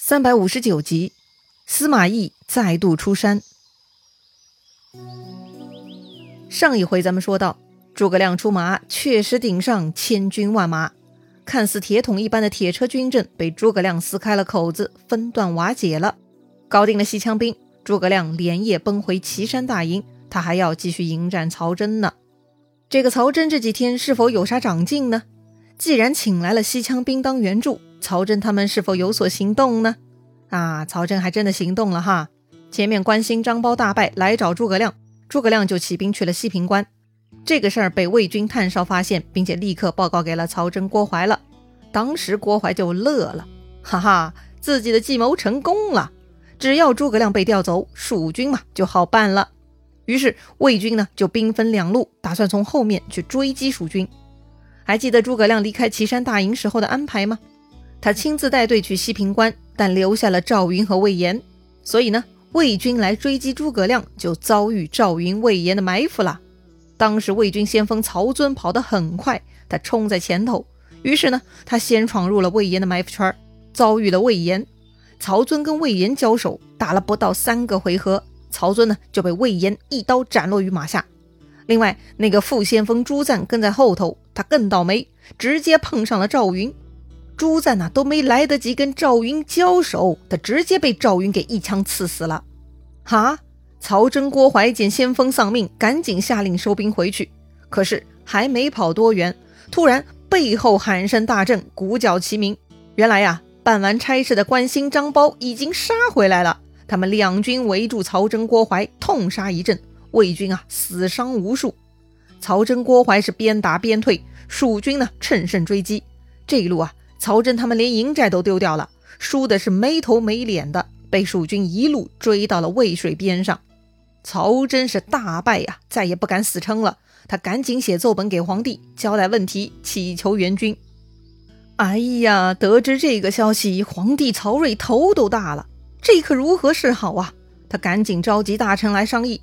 三百五十九集，司马懿再度出山。上一回咱们说到，诸葛亮出马，确实顶上千军万马，看似铁桶一般的铁车军阵被诸葛亮撕开了口子，分段瓦解了，搞定了西羌兵。诸葛亮连夜奔回岐山大营，他还要继续迎战曹真呢。这个曹真这几天是否有啥长进呢？既然请来了西羌兵当援助。曹真他们是否有所行动呢？啊，曹真还真的行动了哈！前面关兴、张苞大败来找诸葛亮，诸葛亮就起兵去了西平关。这个事儿被魏军探哨发现，并且立刻报告给了曹真、郭淮了。当时郭淮就乐了，哈哈，自己的计谋成功了！只要诸葛亮被调走，蜀军嘛就好办了。于是魏军呢就兵分两路，打算从后面去追击蜀军。还记得诸葛亮离开岐山大营时候的安排吗？他亲自带队去西平关，但留下了赵云和魏延，所以呢，魏军来追击诸葛亮就遭遇赵云、魏延的埋伏了。当时魏军先锋曹遵跑得很快，他冲在前头，于是呢，他先闯入了魏延的埋伏圈，遭遇了魏延。曹遵跟魏延交手，打了不到三个回合，曹遵呢就被魏延一刀斩落于马下。另外，那个副先锋朱赞跟在后头，他更倒霉，直接碰上了赵云。朱赞呐，都没来得及跟赵云交手，他直接被赵云给一枪刺死了。哈！曹真、郭淮见先锋丧命，赶紧下令收兵回去。可是还没跑多远，突然背后喊声大震，鼓角齐鸣。原来呀，办完差事的关兴、张苞已经杀回来了。他们两军围住曹真、郭淮，痛杀一阵，魏军啊死伤无数。曹真、郭淮是边打边退，蜀军呢乘胜追击。这一路啊。曹真他们连营寨都丢掉了，输的是没头没脸的，被蜀军一路追到了渭水边上。曹真是大败呀，再也不敢死撑了。他赶紧写奏本给皇帝，交代问题，祈求援军。哎呀，得知这个消息，皇帝曹睿头都大了，这可如何是好啊？他赶紧召集大臣来商议。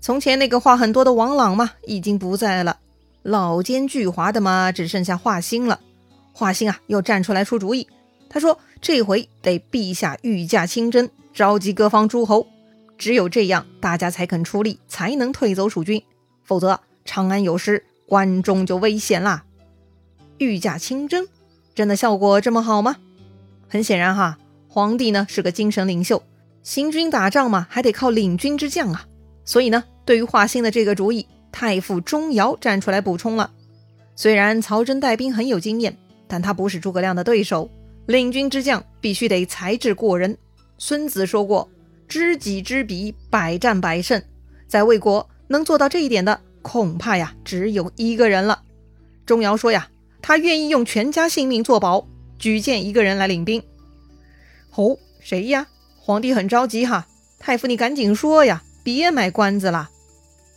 从前那个话很多的王朗嘛，已经不在了，老奸巨猾的嘛，只剩下华歆了。华歆啊，又站出来出主意。他说：“这回得陛下御驾亲征，召集各方诸侯，只有这样，大家才肯出力，才能退走蜀军。否则，长安有失，关中就危险啦。”御驾亲征，真的效果这么好吗？很显然哈，皇帝呢是个精神领袖，行军打仗嘛，还得靠领军之将啊。所以呢，对于华歆的这个主意，太傅钟繇站出来补充了。虽然曹真带兵很有经验。但他不是诸葛亮的对手，领军之将必须得才智过人。孙子说过：“知己知彼，百战百胜。”在魏国能做到这一点的，恐怕呀只有一个人了。钟繇说呀，他愿意用全家性命作保，举荐一个人来领兵。哦，谁呀？皇帝很着急哈，太傅你赶紧说呀，别卖关子了。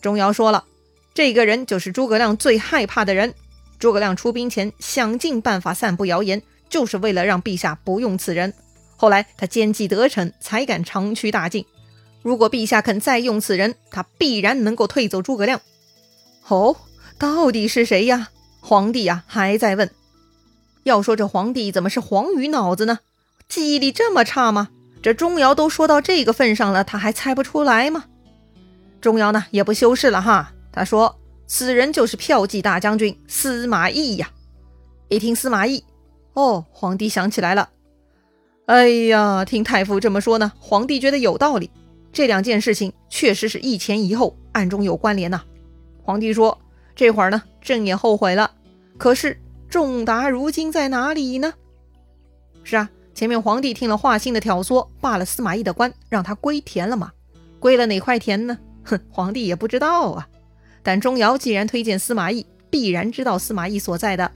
钟繇说了，这个人就是诸葛亮最害怕的人。诸葛亮出兵前想尽办法散布谣言，就是为了让陛下不用此人。后来他奸计得逞，才敢长驱大进。如果陛下肯再用此人，他必然能够退走诸葛亮。哦，到底是谁呀？皇帝呀还在问。要说这皇帝怎么是黄鱼脑子呢？记忆力这么差吗？这钟繇都说到这个份上了，他还猜不出来吗？钟繇呢也不修饰了哈，他说。此人就是骠骑大将军司马懿呀！一听司马懿，哦，皇帝想起来了。哎呀，听太傅这么说呢，皇帝觉得有道理。这两件事情确实是一前一后，暗中有关联呐。皇帝说：“这会儿呢，朕也后悔了。可是仲达如今在哪里呢？”是啊，前面皇帝听了华歆的挑唆，罢了司马懿的官，让他归田了嘛？归了哪块田呢？哼，皇帝也不知道啊。但钟繇既然推荐司马懿，必然知道司马懿所在的。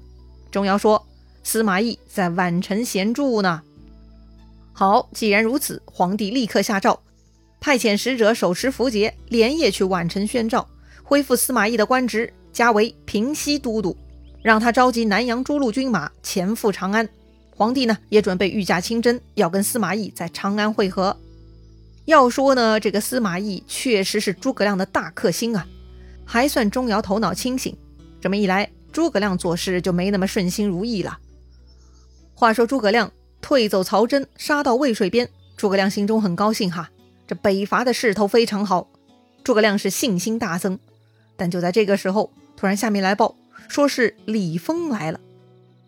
钟繇说：“司马懿在宛城闲住呢。”好，既然如此，皇帝立刻下诏，派遣使者手持符节，连夜去宛城宣诏，恢复司马懿的官职，加为平西都督，让他召集南阳诸路军马前赴长安。皇帝呢，也准备御驾亲征，要跟司马懿在长安会合。要说呢，这个司马懿确实是诸葛亮的大克星啊。还算钟繇头脑清醒，这么一来，诸葛亮做事就没那么顺心如意了。话说诸葛亮退走曹真，杀到渭水边。诸葛亮心中很高兴哈，这北伐的势头非常好，诸葛亮是信心大增。但就在这个时候，突然下面来报，说是李丰来了。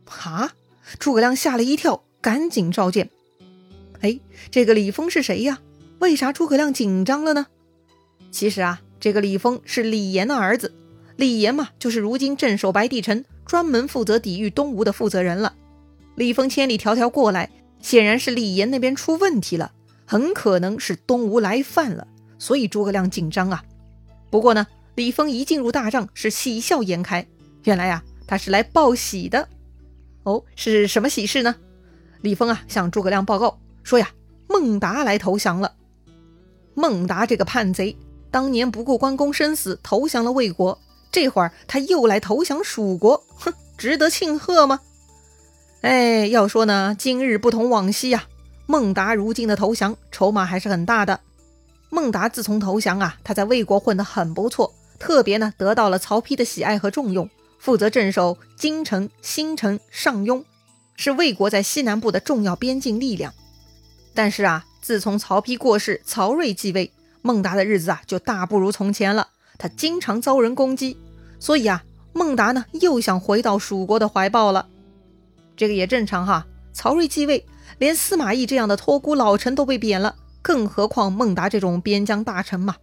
哈，诸葛亮吓了一跳，赶紧召见。哎，这个李丰是谁呀？为啥诸葛亮紧张了呢？其实啊，这个李丰是李严的儿子。李严嘛，就是如今镇守白帝城，专门负责抵御东吴的负责人了。李丰千里迢迢过来，显然是李严那边出问题了，很可能是东吴来犯了，所以诸葛亮紧张啊。不过呢，李丰一进入大帐，是喜笑颜开。原来呀，他是来报喜的。哦，是什么喜事呢？李丰啊，向诸葛亮报告说呀，孟达来投降了。孟达这个叛贼，当年不顾关公生死投降了魏国。这会儿他又来投降蜀国，哼，值得庆贺吗？哎，要说呢，今日不同往昔呀。孟达如今的投降，筹码还是很大的。孟达自从投降啊，他在魏国混得很不错，特别呢得到了曹丕的喜爱和重用，负责镇守京城、新城、上庸，是魏国在西南部的重要边境力量。但是啊，自从曹丕过世，曹睿继位，孟达的日子啊就大不如从前了。他经常遭人攻击，所以啊，孟达呢又想回到蜀国的怀抱了。这个也正常哈。曹睿继位，连司马懿这样的托孤老臣都被贬了，更何况孟达这种边疆大臣嘛。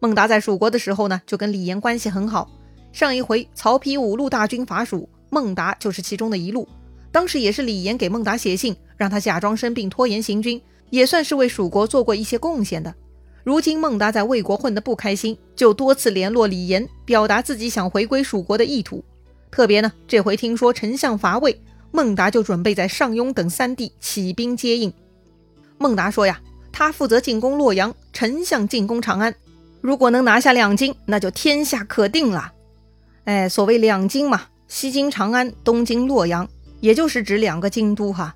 孟达在蜀国的时候呢，就跟李严关系很好。上一回曹丕五路大军伐蜀，孟达就是其中的一路。当时也是李严给孟达写信，让他假装生病拖延行军，也算是为蜀国做过一些贡献的。如今孟达在魏国混得不开心，就多次联络李严，表达自己想回归蜀国的意图。特别呢，这回听说丞相伐魏，孟达就准备在上庸等三地起兵接应。孟达说呀，他负责进攻洛阳，丞相进攻长安。如果能拿下两京，那就天下可定了。哎，所谓两京嘛，西京长安，东京洛阳，也就是指两个京都哈。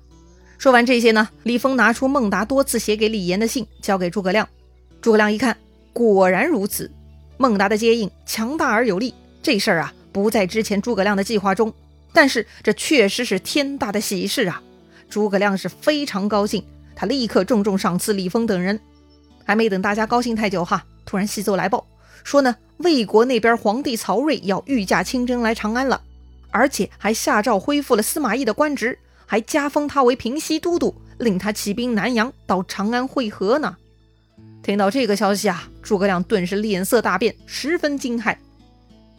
说完这些呢，李丰拿出孟达多次写给李严的信，交给诸葛亮。诸葛亮一看，果然如此。孟达的接应强大而有力，这事儿啊不在之前诸葛亮的计划中，但是这确实是天大的喜事啊！诸葛亮是非常高兴，他立刻重重赏赐李丰等人。还没等大家高兴太久哈，突然西奏来报说呢，魏国那边皇帝曹睿要御驾亲征来长安了，而且还下诏恢复了司马懿的官职，还加封他为平西都督，令他起兵南阳到长安会合呢。听到这个消息啊，诸葛亮顿时脸色大变，十分惊骇。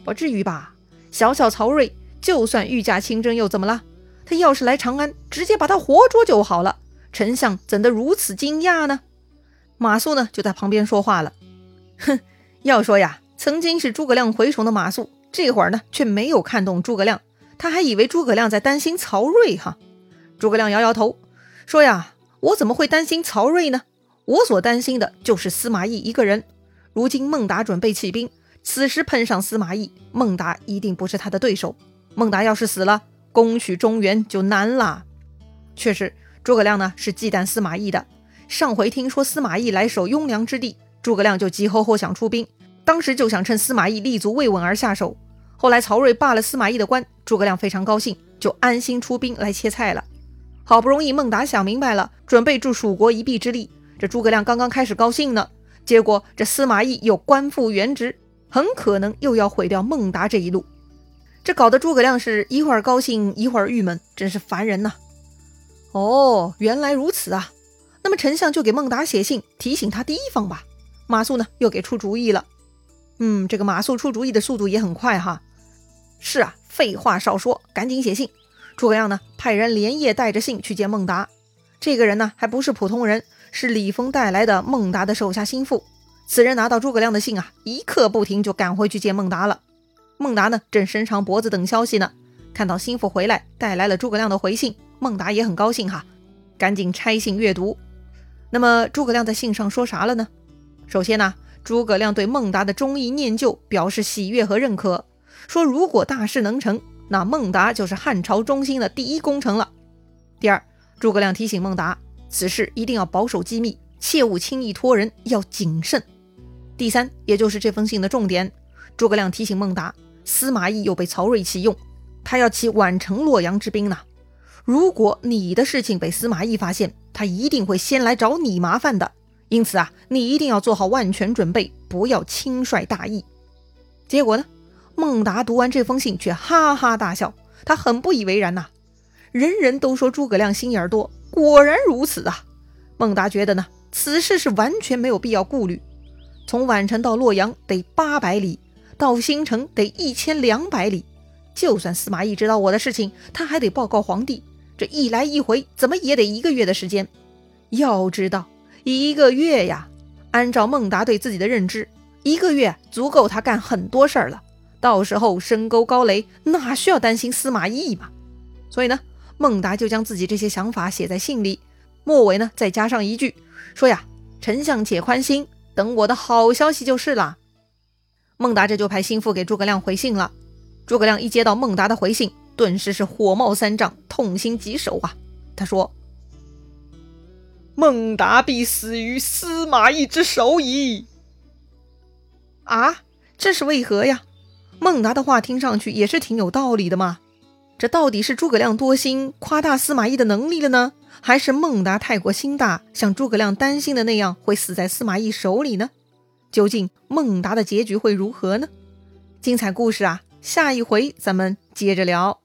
不至于吧？小小曹睿，就算御驾亲征又怎么了？他要是来长安，直接把他活捉就好了。丞相怎得如此惊讶呢？马谡呢，就在旁边说话了。哼，要说呀，曾经是诸葛亮蛔虫的马谡，这会儿呢，却没有看懂诸葛亮，他还以为诸葛亮在担心曹睿哈。诸葛亮摇摇头，说呀，我怎么会担心曹睿呢？我所担心的就是司马懿一个人。如今孟达准备起兵，此时碰上司马懿，孟达一定不是他的对手。孟达要是死了，攻取中原就难了。确实，诸葛亮呢是忌惮司马懿的。上回听说司马懿来守雍凉之地，诸葛亮就急吼吼想出兵，当时就想趁司马懿立足未稳而下手。后来曹睿罢了司马懿的官，诸葛亮非常高兴，就安心出兵来切菜了。好不容易孟达想明白了，准备助蜀国一臂之力。这诸葛亮刚刚开始高兴呢，结果这司马懿又官复原职，很可能又要毁掉孟达这一路。这搞得诸葛亮是一会儿高兴一会儿郁闷，真是烦人呐。哦，原来如此啊！那么丞相就给孟达写信提醒他提防吧。马谡呢又给出主意了。嗯，这个马谡出主意的速度也很快哈。是啊，废话少说，赶紧写信。诸葛亮呢派人连夜带着信去见孟达。这个人呢还不是普通人。是李丰带来的孟达的手下心腹。此人拿到诸葛亮的信啊，一刻不停就赶回去见孟达了。孟达呢，正伸长脖子等消息呢。看到心腹回来，带来了诸葛亮的回信，孟达也很高兴哈，赶紧拆信阅读。那么诸葛亮在信上说啥了呢？首先呢，诸葛亮对孟达的忠义念旧表示喜悦和认可，说如果大事能成，那孟达就是汉朝中兴的第一功臣了。第二，诸葛亮提醒孟达。此事一定要保守机密，切勿轻易托人，要谨慎。第三，也就是这封信的重点，诸葛亮提醒孟达，司马懿又被曹睿启用，他要起宛城洛阳之兵呢。如果你的事情被司马懿发现，他一定会先来找你麻烦的。因此啊，你一定要做好万全准备，不要轻率大意。结果呢，孟达读完这封信却哈哈大笑，他很不以为然呐。人人都说诸葛亮心眼多，果然如此啊。孟达觉得呢，此事是完全没有必要顾虑。从宛城到洛阳得八百里，到新城得一千两百里。就算司马懿知道我的事情，他还得报告皇帝。这一来一回，怎么也得一个月的时间。要知道。一个月呀，按照孟达对自己的认知，一个月足够他干很多事儿了。到时候深沟高垒，哪需要担心司马懿嘛？所以呢，孟达就将自己这些想法写在信里，末尾呢再加上一句，说呀：“丞相且宽心，等我的好消息就是了。”孟达这就派心腹给诸葛亮回信了。诸葛亮一接到孟达的回信，顿时是火冒三丈，痛心疾首啊！他说。孟达必死于司马懿之手矣！啊，这是为何呀？孟达的话听上去也是挺有道理的嘛。这到底是诸葛亮多心，夸大司马懿的能力了呢，还是孟达太过心大，像诸葛亮担心的那样会死在司马懿手里呢？究竟孟达的结局会如何呢？精彩故事啊，下一回咱们接着聊。